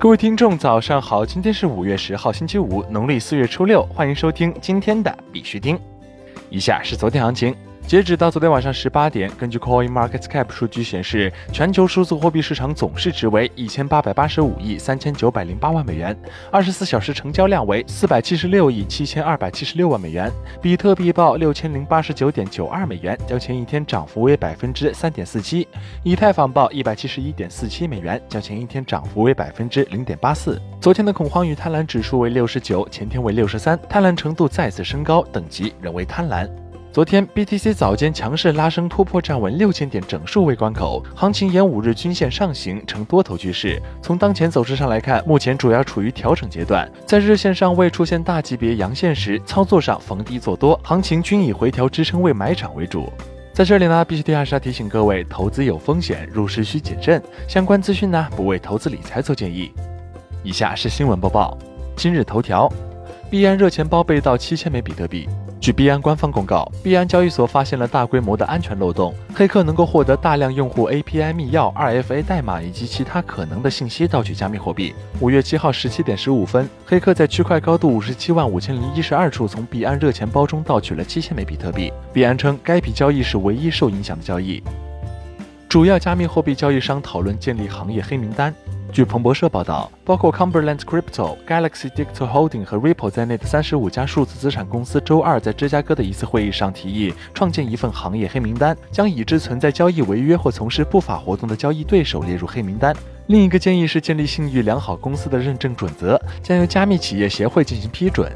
各位听众，早上好！今天是五月十号，星期五，农历四月初六，欢迎收听今天的必须听。以下是昨天行情。截止到昨天晚上十八点，根据 Coin Market Cap 数据显示，全球数字货币市场总市值为一千八百八十五亿三千九百零八万美元，二十四小时成交量为四百七十六亿七千二百七十六万美元。比特币报六千零八十九点九二美元，较前一天涨幅为百分之三点四七。以太坊报一百七十一点四七美元，较前一天涨幅为百分之零点八四。昨天的恐慌与贪婪指数为六十九，前天为六十三，贪婪程度再次升高，等级仍为贪婪。昨天，BTC 早间强势拉升，突破站稳六千点整数位关口，行情沿五日均线上行，呈多头趋势。从当前走势上来看，目前主要处于调整阶段，在日线上未出现大级别阳线时，操作上逢低做多，行情均以回调支撑位买场为主。在这里呢，必须第二是要提醒各位，投资有风险，入市需谨慎。相关资讯呢，不为投资理财做建议。以下是新闻播报：今日头条，币安热钱包被盗七千枚比特币。据币安官方公告，币安交易所发现了大规模的安全漏洞，黑客能够获得大量用户 API 密钥、2FA 代码以及其他可能的信息盗取加密货币。五月七号十七点十五分，黑客在区块高度五十七万五千零一十二处从币安热钱包中盗取了七千枚比特币。币安称，该笔交易是唯一受影响的交易。主要加密货币交易商讨论建立行业黑名单。据彭博社报道，包括 Cumberland Crypto、Galaxy Digital Holding 和 Ripple 在内的三十五家数字资产公司周二在芝加哥的一次会议上提议创建一份行业黑名单，将已知存在交易违约或从事不法活动的交易对手列入黑名单。另一个建议是建立信誉良好公司的认证准则，将由加密企业协会进行批准。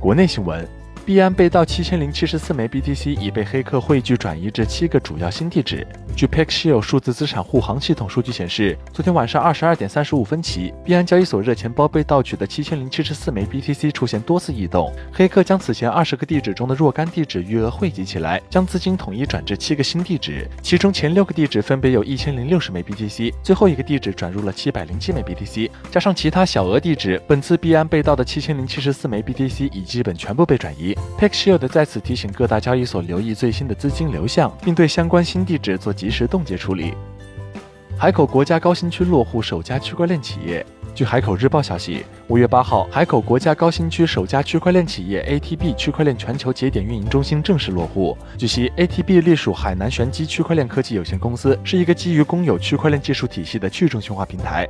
国内新闻。币安被盗七千零七十四枚 BTC 已被黑客汇聚转移至七个主要新地址。据 Paxil 数字资产护航系统数据显示，昨天晚上二十二点三十五分起，币安交易所热钱包被盗取的七千零七十四枚 BTC 出现多次异动。黑客将此前二十个地址中的若干地址余额汇集起来，将资金统一转至七个新地址，其中前六个地址分别有一千零六十枚 BTC，最后一个地址转入了七百零七枚 BTC，加上其他小额地址，本次币安被盗的七千零七十四枚 BTC 已基本全部被转移。Paxil 在此提醒各大交易所留意最新的资金流向，并对相关新地址做及时冻结处理。海口国家高新区落户首家区块链企业。据海口日报消息，五月八号，海口国家高新区首家区块链企业 ATB 区块链全球节点运营中心正式落户。据悉，ATB 隶属海南玄机区块链科技有限公司，是一个基于公有区块链技术体系的去中心化平台。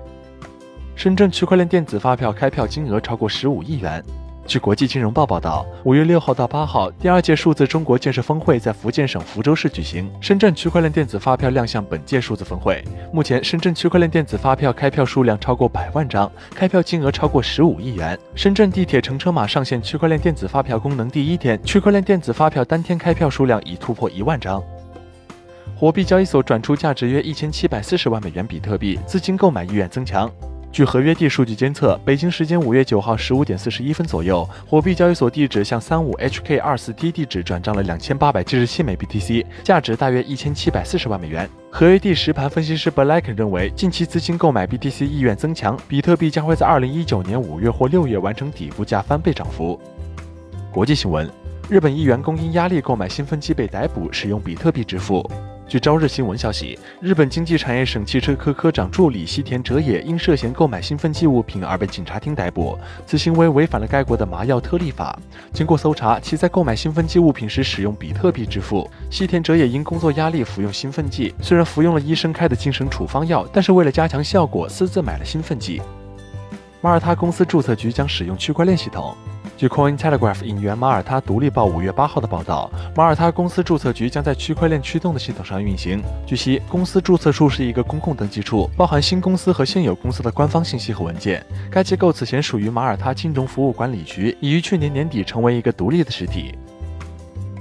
深圳区块链电子发票开票金额超过十五亿元。据国际金融报报道，五月六号到八号，第二届数字中国建设峰会在福建省福州市举行。深圳区块链电子发票亮相本届数字峰会。目前，深圳区块链电子发票开票数量超过百万张，开票金额超过十五亿元。深圳地铁乘车码上线区块链电子发票功能第一天，区块链电子发票单天开票数量已突破一万张。火币交易所转出价值约一千七百四十万美元比特币，资金购买意愿增强。据合约地数据监测，北京时间五月九号十五点四十一分左右，火币交易所地址向三五 HK 二四 T 地址转账了两千八百七十七枚 BTC，价值大约一千七百四十万美元。合约地实盘分析师 Black 认为，近期资金购买 BTC 意愿增强，比特币将会在二零一九年五月或六月完成底部价翻倍涨幅。国际新闻：日本一员工因压力购买兴奋剂被逮捕，使用比特币支付。据朝日新闻消息，日本经济产业省汽车科科长助理西田哲也因涉嫌购买兴奋剂物品而被警察厅逮捕，此行为违反了该国的麻药特例法。经过搜查，其在购买兴奋剂物品时使用比特币支付。西田哲也因工作压力服用兴奋剂，虽然服用了医生开的精神处方药，但是为了加强效果，私自买了兴奋剂。马耳他公司注册局将使用区块链系统。据 Coin Telegraph 引援马耳他独立报五月八号的报道，马耳他公司注册局将在区块链驱动的系统上运行。据悉，公司注册处是一个公共登记处，包含新公司和现有公司的官方信息和文件。该机构此前属于马耳他金融服务管理局，已于去年年底成为一个独立的实体。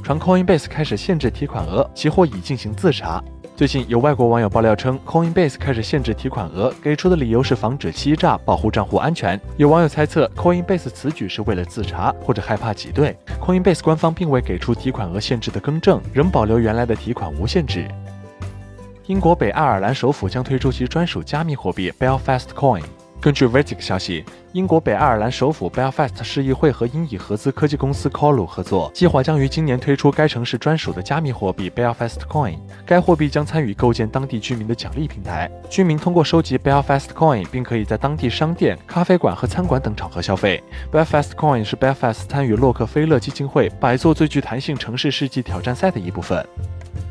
传 Coinbase 开始限制提款额，其货已进行自查。最近有外国网友爆料称，Coinbase 开始限制提款额，给出的理由是防止欺诈、保护账户安全。有网友猜测，Coinbase 此举是为了自查或者害怕挤兑。Coinbase 官方并未给出提款额限制的更正，仍保留原来的提款无限制。英国北爱尔兰首府将推出其专属加密货币 Belfast Coin。根据 Vertic 消息，英国北爱尔兰首府 Belfast 市议会和英以合资科技公司 Colu 合作，计划将于今年推出该城市专属的加密货币 Belfast Coin。该货币将参与构建当地居民的奖励平台，居民通过收集 Belfast Coin，并可以在当地商店、咖啡馆和餐馆等场合消费。Belfast Coin 是 Belfast 参与洛克菲勒基金会百座最具弹性城市世纪挑战赛的一部分。